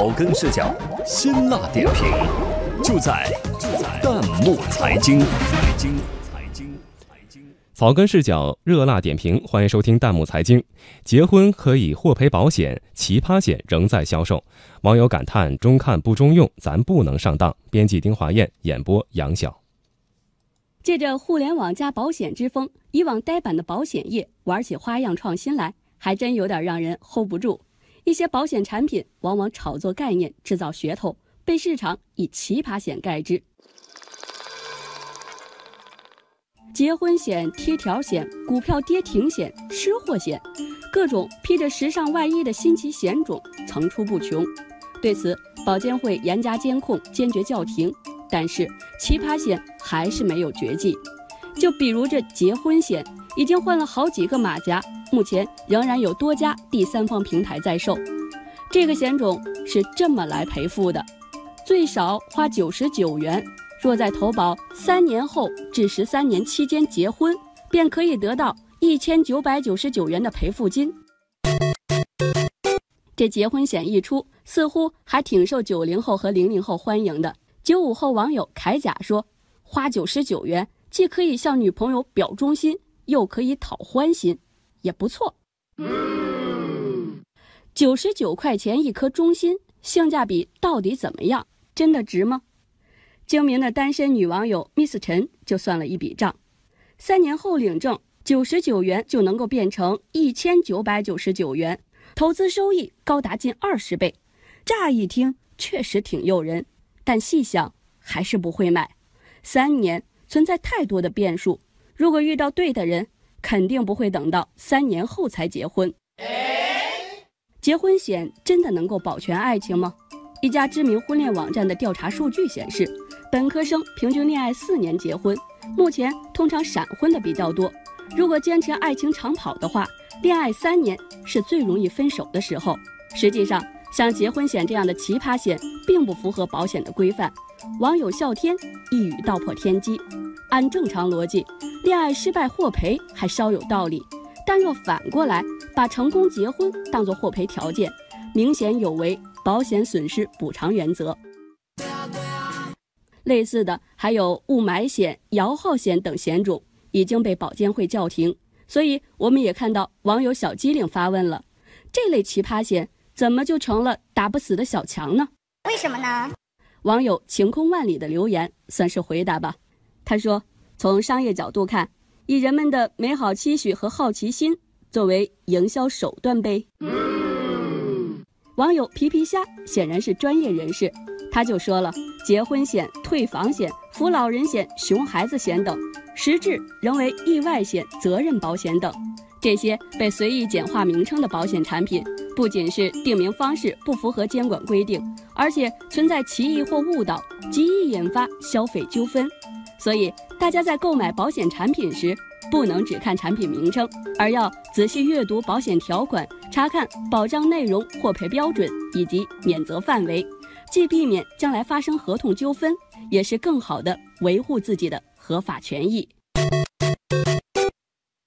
草根视角，辛辣点评，就在就在弹幕财经。财经财经财经，草根视角，热辣点评，欢迎收听弹幕财经。结婚可以获赔保险，奇葩险仍在销售。网友感叹：中看不中用，咱不能上当。编辑丁华燕，演播杨晓。借着互联网加保险之风，以往呆板的保险业玩起花样创新来，还真有点让人 hold 不住。一些保险产品往往炒作概念，制造噱头，被市场以奇葩险盖之。结婚险、贴条险、股票跌停险、吃货险，各种披着时尚外衣的新奇险种层出不穷。对此，保监会严加监控，坚决叫停。但是，奇葩险还是没有绝迹。就比如这结婚险，已经换了好几个马甲。目前仍然有多家第三方平台在售，这个险种是这么来赔付的：最少花九十九元，若在投保三年后至十三年期间结婚，便可以得到一千九百九十九元的赔付金。这结婚险一出，似乎还挺受九零后和零零后欢迎的。九五后网友铠甲说：“花九十九元，既可以向女朋友表忠心，又可以讨欢心。”也不错，九十九块钱一颗忠心，性价比到底怎么样？真的值吗？精明的单身女网友 Miss 陈就算了一笔账：三年后领证，九十九元就能够变成一千九百九十九元，投资收益高达近二十倍。乍一听确实挺诱人，但细想还是不会买。三年存在太多的变数，如果遇到对的人。肯定不会等到三年后才结婚。结婚险真的能够保全爱情吗？一家知名婚恋网站的调查数据显示，本科生平均恋爱四年结婚，目前通常闪婚的比较多。如果坚持爱情长跑的话，恋爱三年是最容易分手的时候。实际上，像结婚险这样的奇葩险并不符合保险的规范。网友笑天一语道破天机。按正常逻辑。恋爱失败获赔还稍有道理，但若反过来把成功结婚当作获赔条件，明显有违保险损失补偿原则。类似的还有雾霾险、摇号险等险种已经被保监会叫停，所以我们也看到网友小机灵发问了：这类奇葩险怎么就成了打不死的小强呢？为什么呢？网友晴空万里的留言算是回答吧，他说。从商业角度看，以人们的美好期许和好奇心作为营销手段呗。网友皮皮虾显然是专业人士，他就说了：结婚险、退房险、扶老人险、熊孩子险等，实质仍为意外险、责任保险等。这些被随意简化名称的保险产品，不仅是定名方式不符合监管规定，而且存在歧义或误导，极易引发消费纠纷。所以，大家在购买保险产品时，不能只看产品名称，而要仔细阅读保险条款，查看保障内容、获赔标准以及免责范围，既避免将来发生合同纠纷，也是更好的维护自己的合法权益。